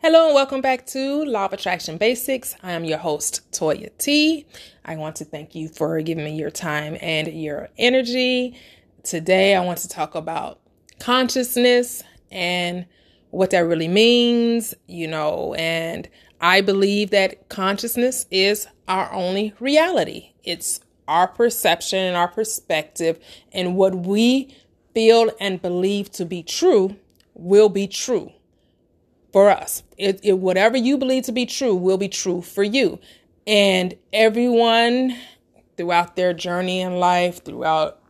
Hello and welcome back to Law of Attraction Basics. I am your host, Toyia T. I want to thank you for giving me your time and your energy. Today, I want to talk about consciousness and what that really means, you know, and I believe that consciousness is our only reality. It's our perception and our perspective, and what we feel and believe to be true will be true for us. It, it, whatever you believe to be true will be true for you. And everyone throughout their journey in life, throughout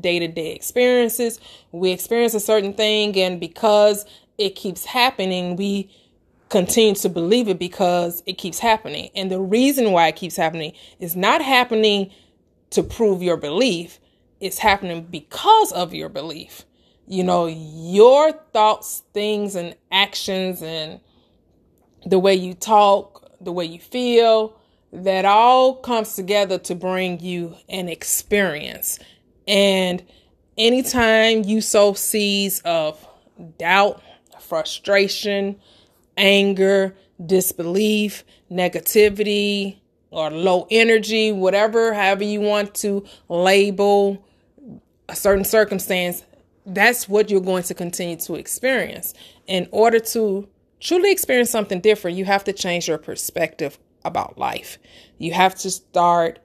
day to day experiences, we experience a certain thing. And because it keeps happening, we continue to believe it because it keeps happening. And the reason why it keeps happening is not happening to prove your belief, it's happening because of your belief you know, your thoughts, things, and actions, and the way you talk, the way you feel, that all comes together to bring you an experience. And anytime you sow seeds of doubt, frustration, anger, disbelief, negativity, or low energy, whatever, however you want to label a certain circumstance, that's what you're going to continue to experience. In order to truly experience something different, you have to change your perspective about life. You have to start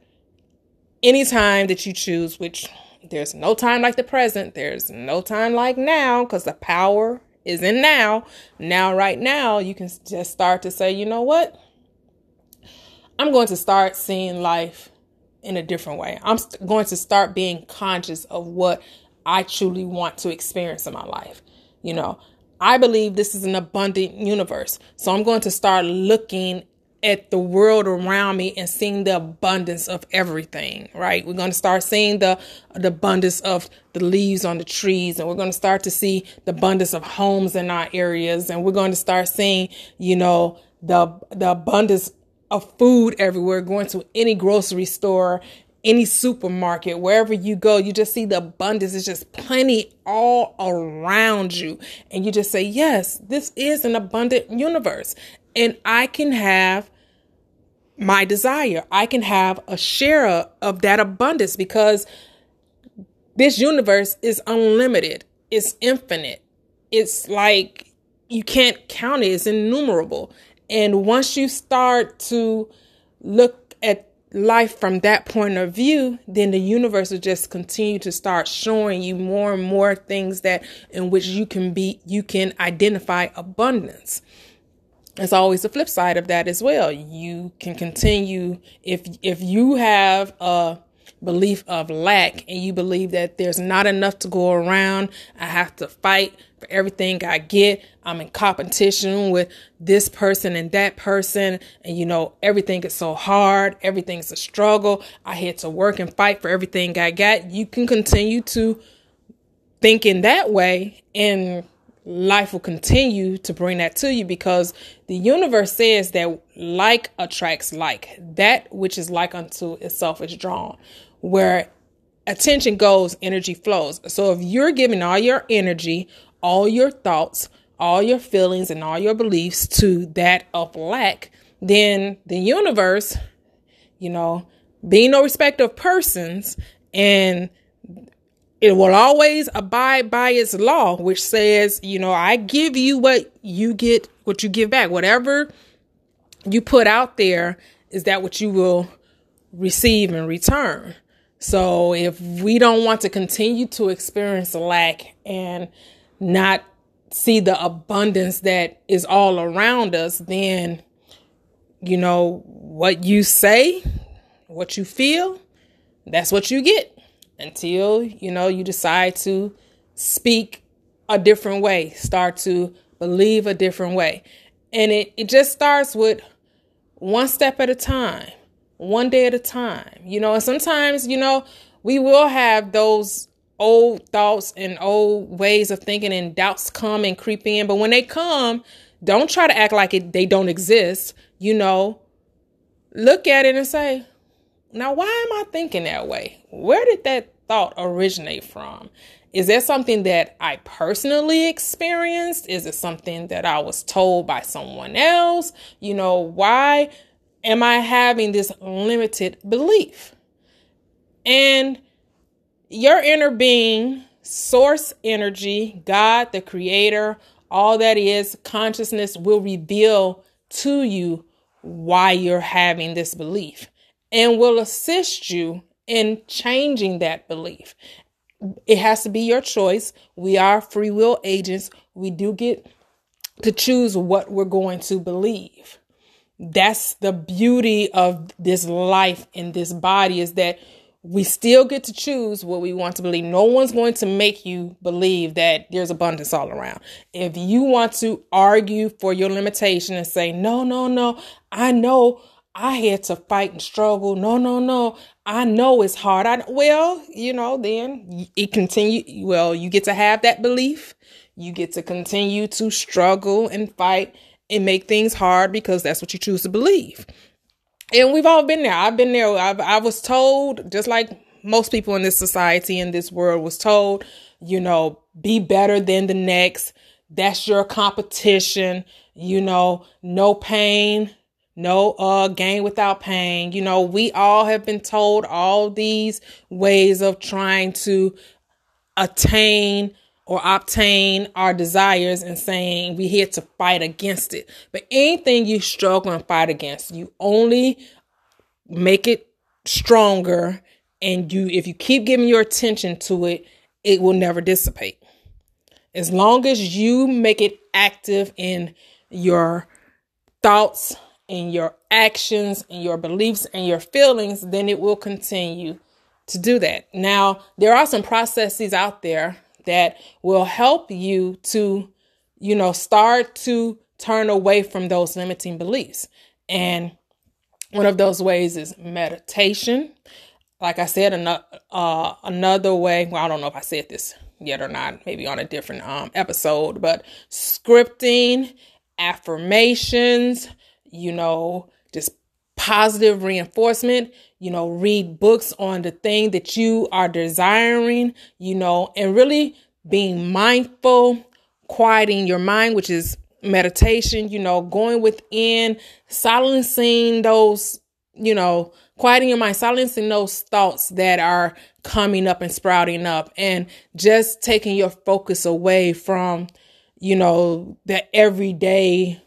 any time that you choose, which there's no time like the present, there's no time like now because the power is in now. Now, right now, you can just start to say, you know what? I'm going to start seeing life in a different way. I'm going to start being conscious of what I truly want to experience in my life. You know, I believe this is an abundant universe. So I'm going to start looking at the world around me and seeing the abundance of everything, right? We're going to start seeing the the abundance of the leaves on the trees and we're going to start to see the abundance of homes in our areas and we're going to start seeing, you know, the the abundance of food everywhere going to any grocery store any supermarket, wherever you go, you just see the abundance. It's just plenty all around you. And you just say, yes, this is an abundant universe. And I can have my desire. I can have a share of that abundance because this universe is unlimited. It's infinite. It's like you can't count it. It's innumerable. And once you start to look life from that point of view, then the universe will just continue to start showing you more and more things that in which you can be, you can identify abundance. It's always the flip side of that as well. You can continue if if you have a belief of lack and you believe that there's not enough to go around, I have to fight for everything I get. I'm in competition with this person and that person. And you know, everything is so hard. Everything's a struggle. I had to work and fight for everything I got. You can continue to think in that way and life will continue to bring that to you because the universe says that like attracts like that which is like unto itself is drawn where attention goes energy flows so if you're giving all your energy all your thoughts, all your feelings, and all your beliefs to that of lack, then the universe, you know, being no respect of persons, and it will always abide by its law, which says, you know, I give you what you get, what you give back. Whatever you put out there, is that what you will receive in return? So if we don't want to continue to experience lack and not see the abundance that is all around us, then, you know, what you say, what you feel, that's what you get until, you know, you decide to speak a different way, start to believe a different way. And it, it just starts with one step at a time, one day at a time, you know, and sometimes, you know, we will have those old thoughts and old ways of thinking and doubts come and creep in. But when they come, don't try to act like it, they don't exist. You know, look at it and say, now, why am I thinking that way? Where did that thought originate from? Is that something that I personally experienced? Is it something that I was told by someone else? You know, why am I having this limited belief? And your inner being, source energy, God, the creator, all that is consciousness will reveal to you why you're having this belief and will assist you in changing that belief. It has to be your choice. We are free will agents. We do get to choose what we're going to believe. That's the beauty of this life in this body is that we still get to choose what we want to believe. No one's going to make you believe that there's abundance all around. If you want to argue for your limitation and say, no, no, no, I know I had to fight and struggle. No, no, no. I know it's hard. I well, you know, then it continue. Well, you get to have that belief. You get to continue to struggle and fight and make things hard because that's what you choose to believe. And we've all been there. I've been there. I've, I was told, just like most people in this society, in this world, was told, you know, be better than the next. That's your competition. You know, no pain, no uh gain without pain. You know, we all have been told all these ways of trying to attain or obtain our desires and saying we're here to fight against it. But anything you struggle and fight against, you only make it stronger and you if you keep giving your attention to it, it will never dissipate. As long as you make it active in your thoughts and your actions and your beliefs and your feelings, then it will continue to do that. Now, there are some processes out there that will help you to, you know, start to turn away from those limiting beliefs. And one of those ways is meditation. Like I said, another uh, another way. Well, I don't know if I said this yet or not. Maybe on a different um, episode. But scripting, affirmations. You know, just positive reinforcement. You know, read books on the thing that you are desiring. You know, and really being mindful, quieting your mind, which is meditation, you know, going within, silencing those, you know, quieting your mind, silencing those thoughts that are coming up and sprouting up, and just taking your focus away from, you know, the everyday,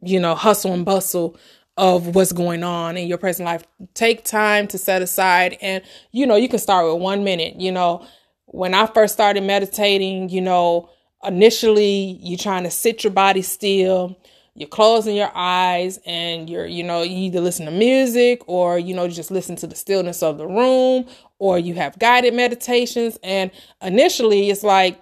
you know, hustle and bustle of what's going on in your present life. Take time to set aside, and, you know, you can start with one minute, you know. When I first started meditating, you know, initially you're trying to sit your body still you're closing your eyes and you're you know you either listen to music or you know just listen to the stillness of the room or you have guided meditations and initially it's like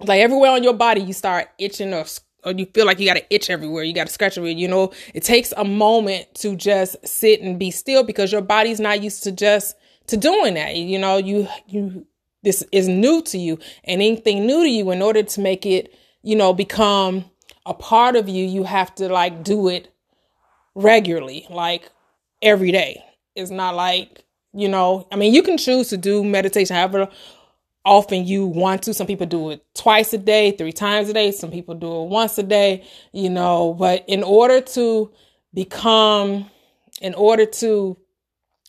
like everywhere on your body you start itching or or you feel like you got to itch everywhere you got to scratch everywhere you know? It takes a moment to just sit and be still because your body's not used to just to doing that you know? You you this is new to you and anything new to you in order to make it you know become a part of you you have to like do it regularly like every day. It's not like you know i mean you can choose to do meditation however often you want to some people do it twice a day three times a day some people do it once a day you know but in order to become in order to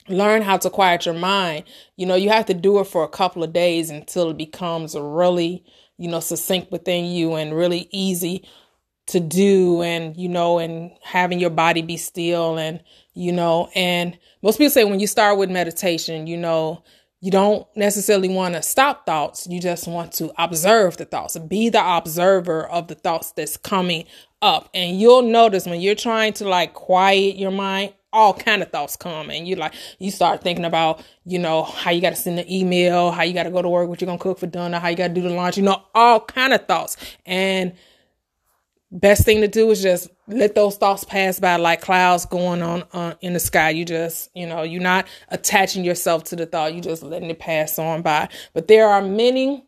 learn how to quiet your mind. You know, you have to do it for a couple of days until it becomes really, you know, succinct within you and really easy to do and you know and having your body be still and you know and most people say when you start with meditation you know you don't necessarily want to stop thoughts. You just want to observe the thoughts. Be the observer of the thoughts that's coming up. And you'll notice when you're trying to like quiet your mind all kind of thoughts come. And you like you start thinking about you know how you got to send an email how you got to go to work what you're gonna cook for dinner how you got to do the lunch you know all kind of thoughts. And best thing to do is just let those thoughts pass by like clouds going on uh, in the sky. You just you know you're not attaching yourself to the thought. You just letting it pass on by. But there are many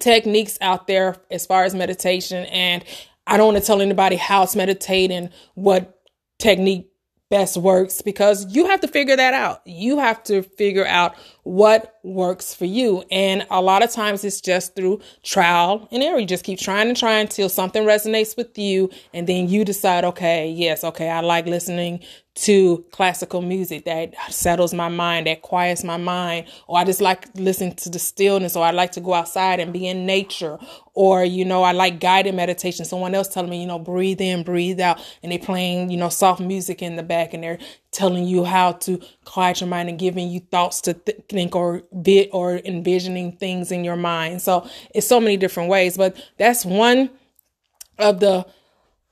techniques out there as far as meditation. And i don't want to tell anybody how to meditate and what technique best works because you have to figure that out. You have to figure out what works for you. And a lot of times it's just through trial and error. You just keep trying and trying until something resonates with you. And then you decide, okay, yes, okay, I like listening to classical music that settles my mind, that quiets my mind, or I just like listening to the stillness, or I like to go outside and be in nature, or you know, I like guided meditation. Someone else telling me, you know, breathe in, breathe out, and they're playing, you know, soft music in the back, and they're telling you how to quiet your mind and giving you thoughts to th- think or bit or envisioning things in your mind. So it's so many different ways, but that's one of the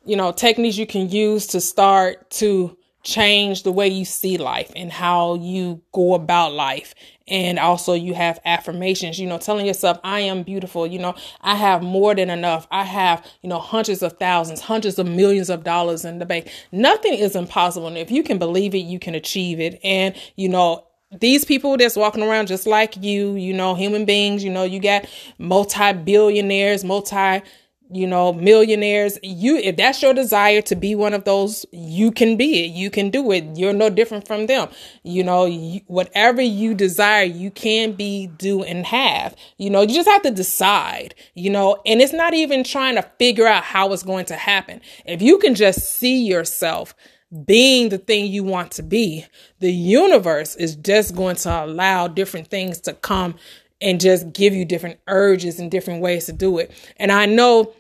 you know techniques you can use to start to change the way you see life and how you go about life. And also you have affirmations, you know, telling yourself, I am beautiful. You know, I have more than enough. I have, you know, hundreds of thousands, hundreds of millions of dollars in the bank. Nothing is impossible. And if you can believe it, you can achieve it. And, you know, these people that's walking around just like you, you know, human beings, you know, you got multi billionaires, multi you know, millionaires. You, if that's your desire to be one of those, you can be it. You can do it. You're no different from them. You know, you, whatever you desire, you can be, do, and have. You know, you just have to decide, you know, and it's not even trying to figure out how it's going to happen. If you can just see yourself being the thing you want to be, the universe is just going to allow different things to come and just give you different urges and different ways to do it. And I know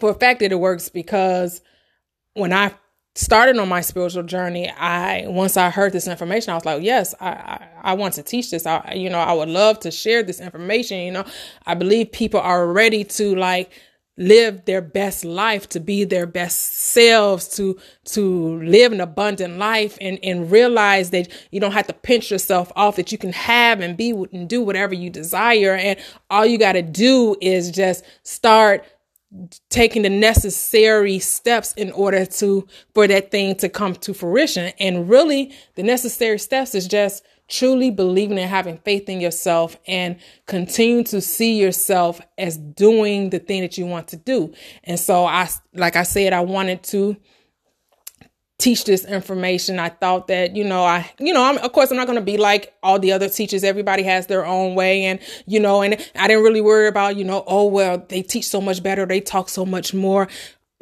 for a fact that it works because when I started on my spiritual journey, I once I heard this information, I was like, yes, I, I, I, want to teach this. I you know, I would love to share this information. You know, I believe people are ready to like live their best life, to be their best selves, to to live an abundant life and, and realize that you don't have to pinch yourself off, that you can have and be and do whatever you desire. And all you gotta do is just start taking the necessary steps in order to for that thing to come to fruition. And really the necessary steps is just truly believing and having faith in yourself and continue to see yourself as doing the thing that you want to do. And so i like i said i wanted to teach this information. I thought that, you know, I, you know, I'm, of course, I'm not going to be like all the other teachers. Everybody has their own way. And, you know, and I didn't really worry about, you know, oh, well, they teach so much better. They talk so much more.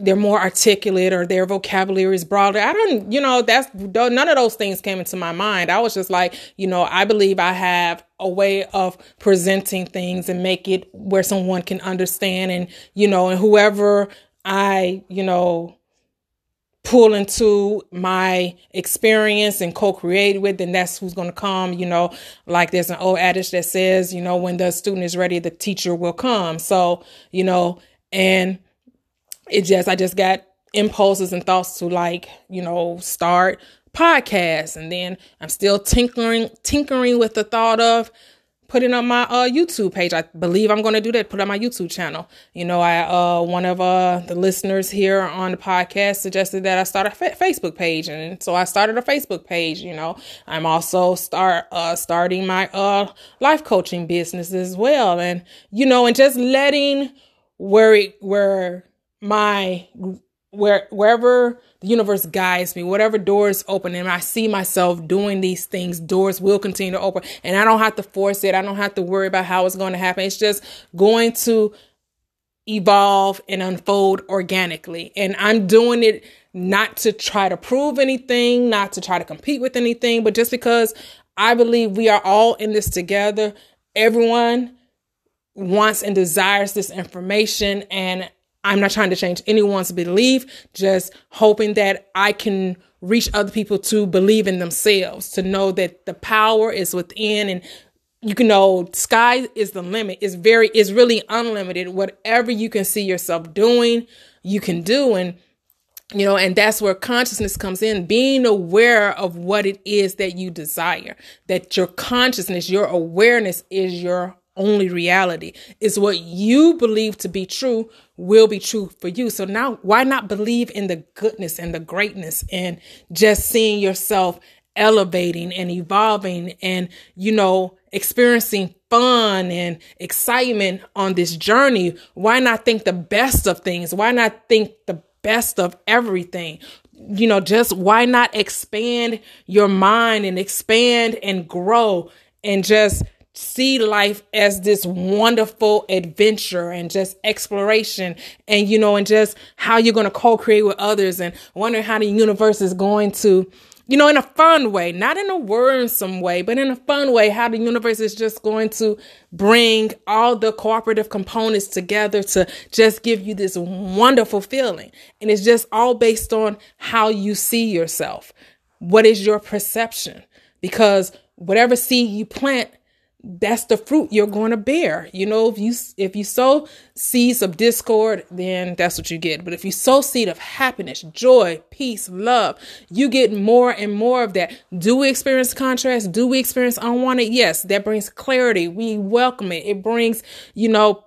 They're more articulate or their vocabulary is broader. I don't, you know, that's none of those things came into my mind. I was just like, you know, I believe I have a way of presenting things and make it where someone can understand and, you know, and whoever I, you know, pull into my experience and co-create with, then that's who's going to come. You know, like there's an old adage that says, you know, when the student is ready, the teacher will come. So, you know, and it just, I just got impulses and thoughts to like, you know, start podcasts. And then I'm still tinkering, tinkering with the thought of, put it on my uh, YouTube page. I believe I'm going to do that. Put on my YouTube channel. You know, I uh, one of uh, the listeners here on the podcast suggested that I start a fa- Facebook page, and so I started a Facebook page. You know, I'm also start uh, starting my uh, life coaching business as well, and you know, and just letting where it, where my where wherever the universe guides me, whatever doors open, and I see myself doing these things, doors will continue to open, and I don't have to force it. I don't have to worry about how it's going to happen. It's just going to evolve and unfold organically, and I'm doing it not to try to prove anything, not to try to compete with anything, but just because I believe we are all in this together. Everyone wants and desires this information and I'm not trying to change anyone's belief, just hoping that I can reach other people to believe in themselves, to know that the power is within and you can know sky is the limit. It's very, it's really unlimited. Whatever you can see yourself doing, you can do. And, you know, and that's where consciousness comes in, being aware of what it is that you desire, that your consciousness, your awareness is your only reality is what you believe to be true will be true for you. So now why not believe in the goodness and the greatness and just seeing yourself elevating and evolving and, you know, experiencing fun and excitement on this journey? Why not think the best of things? Why not think the best of everything? You know, just why not expand your mind and expand and grow and just see life as this wonderful adventure and just exploration and you know and just how you're going to co-create with others and wondering how the universe is going to you know in a fun way not in a worrisome way but in a fun way how the universe is just going to bring all the cooperative components together to just give you this wonderful feeling. And it's just all based on how you see yourself. What is your perception? Because whatever seed you plant that's the fruit you're going to bear. You know, if you if you sow seeds of discord, then that's what you get. But if you sow seed of happiness, joy, peace, love, you get more and more of that. Do we experience contrast? Do we experience unwanted? Yes, that brings clarity. We welcome it. It brings, you know,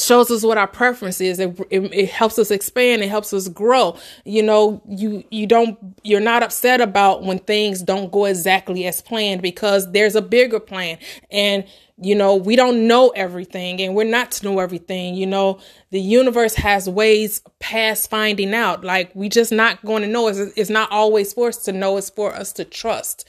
shows us what our preference is. It, it, it, helps us expand. It helps us grow. You know you you don't you're not upset about when things don't go exactly as planned because there's a bigger plan. And you know we don't know everything and we're not to know everything. You know the universe has ways past finding out. Like we just not going to know. It's, it's not always for us to know. It's for us to trust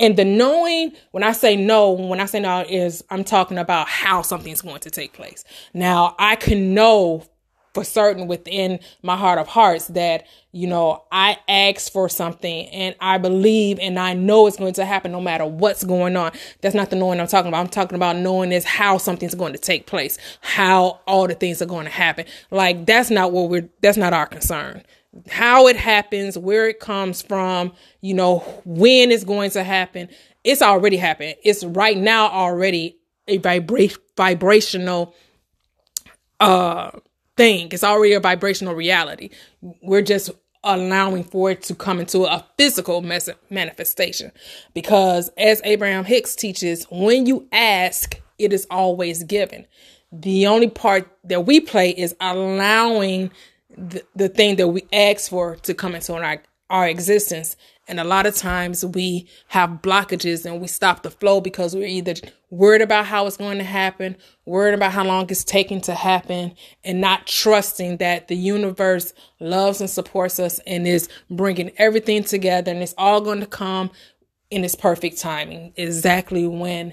and the knowing, when I say no, when I say no, is I'm talking about how something's going to take place. Now, I can know for certain within my heart of hearts that, you know, I ask for something and I believe and I know it's going to happen no matter what's going on. That's not the knowing I'm talking about. I'm talking about knowing is how something's going to take place, how all the things are going to happen. Like that's not what we're, that's not our concern how it happens, where it comes from, you know, when it's going to happen. It's already happened. It's right now already a vibra- vibrational uh thing. It's already a vibrational reality. We're just allowing for it to come into a physical mes- manifestation because as Abraham Hicks teaches, when you ask, it is always given. The only part that we play is allowing the, the thing that we ask for to come into our, our existence. And a lot of times we have blockages and we stop the flow because we're either worried about how it's going to happen, worried about how long it's taking to happen, and not trusting that the universe loves and supports us and is bringing everything together and it's all going to come in its perfect timing, exactly when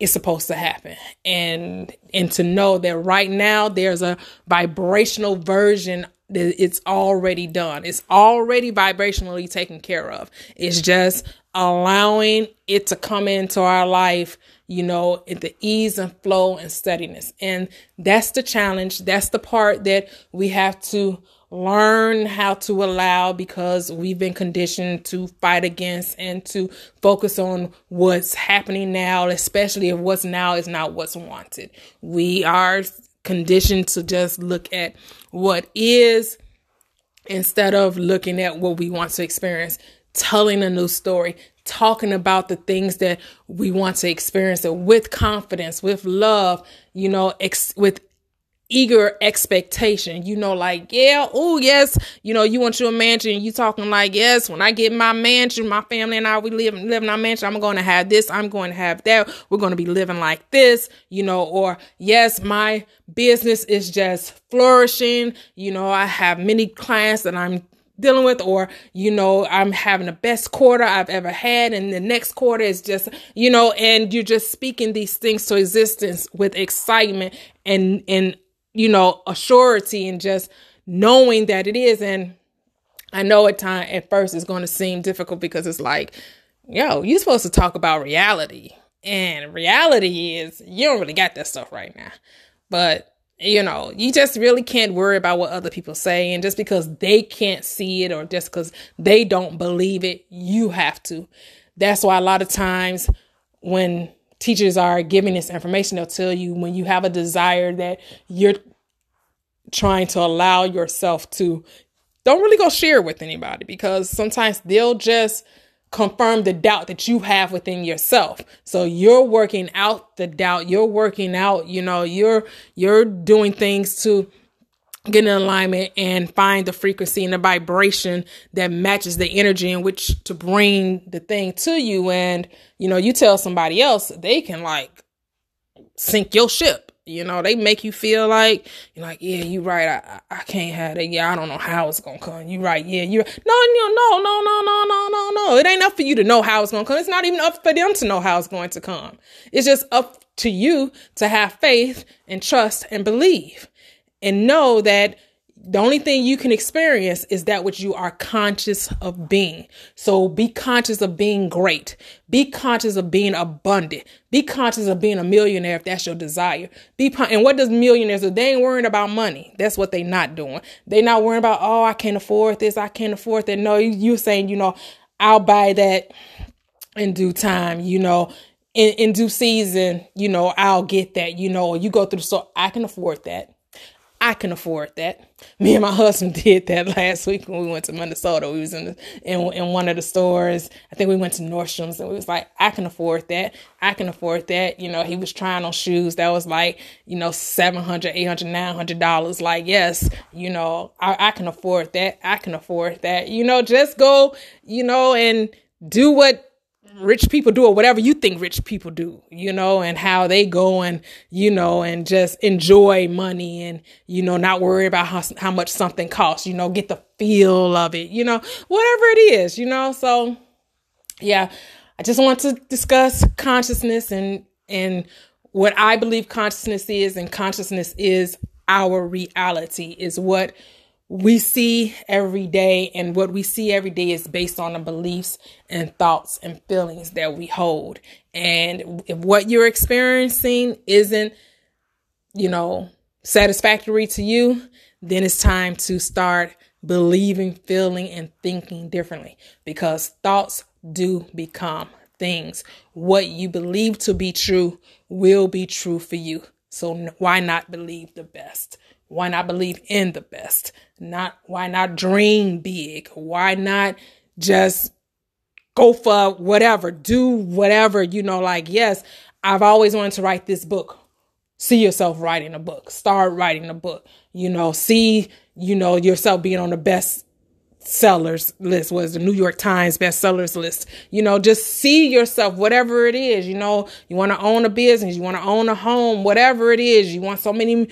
is supposed to happen. And and to know that right now there's a vibrational version that it's already done. It's already vibrationally taken care of. It's just allowing it to come into our life you know at the ease and flow and steadiness. And that's the challenge. That's the part that we have to learn how to allow because we've been conditioned to fight against and to focus on what's happening now, especially if what's now is not what's wanted. We are conditioned to just look at what is instead of looking at what we want to experience, telling a new story, talking about the things that we want to experience it with confidence, with love, you know, ex- with eager expectation. You know, like, yeah, oh, yes, you know, you want your mansion. You talking like, yes, when I get my mansion, my family and I, we live, live in our mansion. I'm going to have this. I'm going to have that. We're going to be living like this, you know, or yes, my business is just flourishing. You know, I have many clients that I'm dealing with or you know i'm having the best quarter i've ever had and the next quarter is just you know and you're just speaking these things to existence with excitement and and you know, a surety and just knowing that it is. And I know at time at first it's going to seem difficult because it's like, yo, you're supposed to talk about reality. And reality is you don't really got that stuff right now. But you know, you just really can't worry about what other people say. And just because they can't see it or just because they don't believe it, you have to. That's why a lot of times when teachers are giving this information, they'll tell you when you have a desire that you're trying to allow yourself to don't really go share with anybody because sometimes they'll just confirm the doubt that you have within yourself. So you're working out the doubt, you're working out, you know, you're you're doing things to get in alignment and find the frequency and the vibration that matches the energy in which to bring the thing to you and you know you tell somebody else they can like sink your ship You know, they make you feel like you're like, yeah, you right. I, I can't have that. Yeah, I don't know how it's gonna come. You right. Yeah, you. No, no, no, no, no, no, no, no, no. It ain't up for you to know how it's gonna come. It's not even up for them to know how it's going to come. It's just up to you to have faith and trust and believe, and know that the only thing you can experience is that which you are conscious of being. So be conscious of being great. Be conscious of being abundant. Be conscious of being a millionaire if that's your desire. Be and what does millionaires do? They ain't worrying about money. That's what they not doing. They not worrying about oh I can't afford this. I can't afford that. No, you saying you know I'll buy that in due time. You know in, in due season. You know I'll get that. You know you go through so I can afford that. I can afford that. Me and my husband did that last week when we went to Minnesota. We was in the, in in one of the stores. I think we went to Nordstrom's and we was like, I can afford that. I can afford that. You know, he was trying on shoes that was like, you know, 700 800 900 dollars. Like, yes, you know, I, I can afford that. I can afford that. You know, just go, you know, and do what rich people do or whatever you think rich people do, you know, and how they go and, you know, and just enjoy money and, you know, not worry about how, how much something costs, you know, get the feel of it, you know, whatever it is, you know. So, yeah, I just want to discuss consciousness and, and what I believe consciousness is, and consciousness is our reality, is what we see every day and what we see every day is based on the beliefs and thoughts and feelings that we hold. And if what you're experiencing isn't you know satisfactory to you then it's time to start believing feeling and thinking differently. Because thoughts do become things. What you believe to be true will be true for you. So why not believe the best? Why not believe in the best? Not why not dream big? Why not just go for whatever, do whatever, you know, like, yes, I've always wanted to write this book. See yourself writing a book. Start writing a book. You know, see, you know, yourself being on the best sellers list was the New York Times bestsellers list. You know, just see yourself, whatever it is. You know, you want to own a business, you want to own a home, whatever it is. You want so many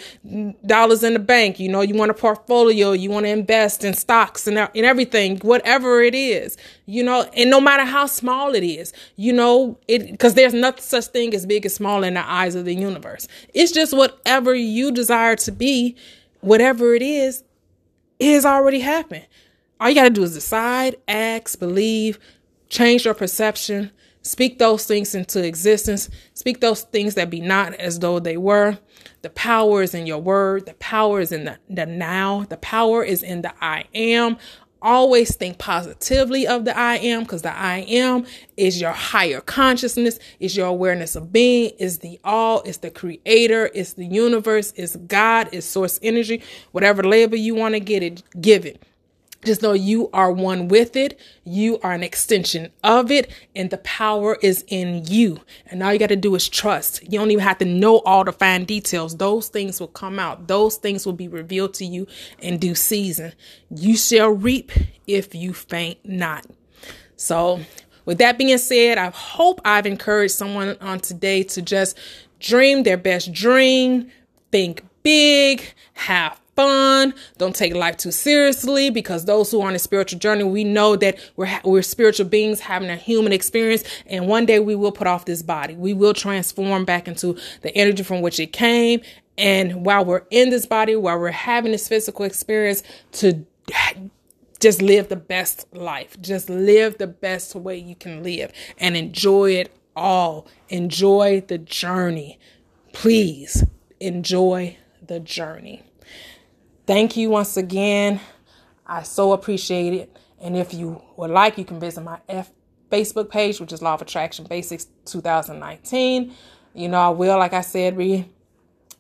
dollars in the bank. You know, you want a portfolio, you want to invest in stocks and, and everything, whatever it is. You know, and no matter how small it is, you know, it because there's nothing such thing as big and small in the eyes of the universe. It's just whatever you desire to be, whatever it is, it has already happened. All you got to do is decide, act, believe, change your perception, speak those things into existence, speak those things that be not as though they were. The power is in your word, the power is in the, the now, the power is in the I am. Always think positively of the I am because the I am is your higher consciousness, is your awareness of being, is the all, is the creator, is the universe, is God, is source energy, whatever label you want to get it, give it. Just know you are one with it. You are an extension of it, and the power is in you. And all you got to do is trust. You don't even have to know all the fine details. Those things will come out, those things will be revealed to you in due season. You shall reap if you faint not. So, with that being said, I hope I've encouraged someone on today to just dream their best dream, think big, have fun. Don't take life too seriously because those who are on a spiritual journey, we know that we're, we're spiritual beings having a human experience. And one day we will put off this body. We will transform back into the energy from which it came. And while we're in this body, while we're having this physical experience to just live the best life, just live the best way you can live and enjoy it all. Enjoy the journey. Please enjoy the journey. Thank you once again. I so appreciate it. And if you would like, you can visit my F Facebook page, which is Law of Attraction Basics 2019. You know, I will, like I said, be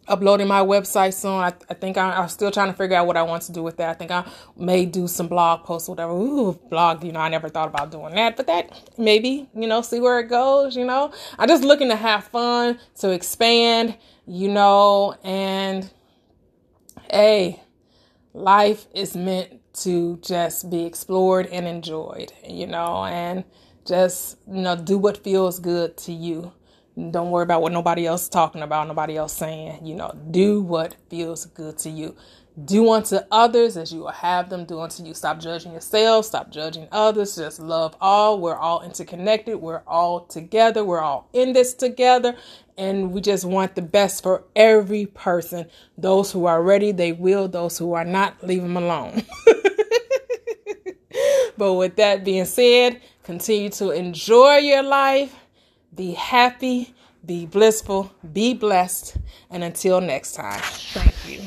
uploading my website soon. I, I think I, am still trying to figure out what I want to do with that. I think I may do some blog posts, whatever. Ooh, blog, you know, I never thought about doing that, but that maybe, you know, see where it goes, you know. I'm just looking to have fun, to expand, you know, and hey, life is meant to just be explored and enjoyed, you know, and just, you know, do what feels good to you. Don't worry about what nobody else is talking about, nobody else saying. You know, do what feels good to you. Do unto others as you will have them do unto you. Stop judging yourself. Stop judging others. Just love all. We're all interconnected. We're all together. We're all in this together. And we just want the best for every person. Those who are ready, they will. Those who are not, leave them alone. but with that being said, continue to enjoy your life. Be happy. Be blissful. Be blessed. And until next time, thank you.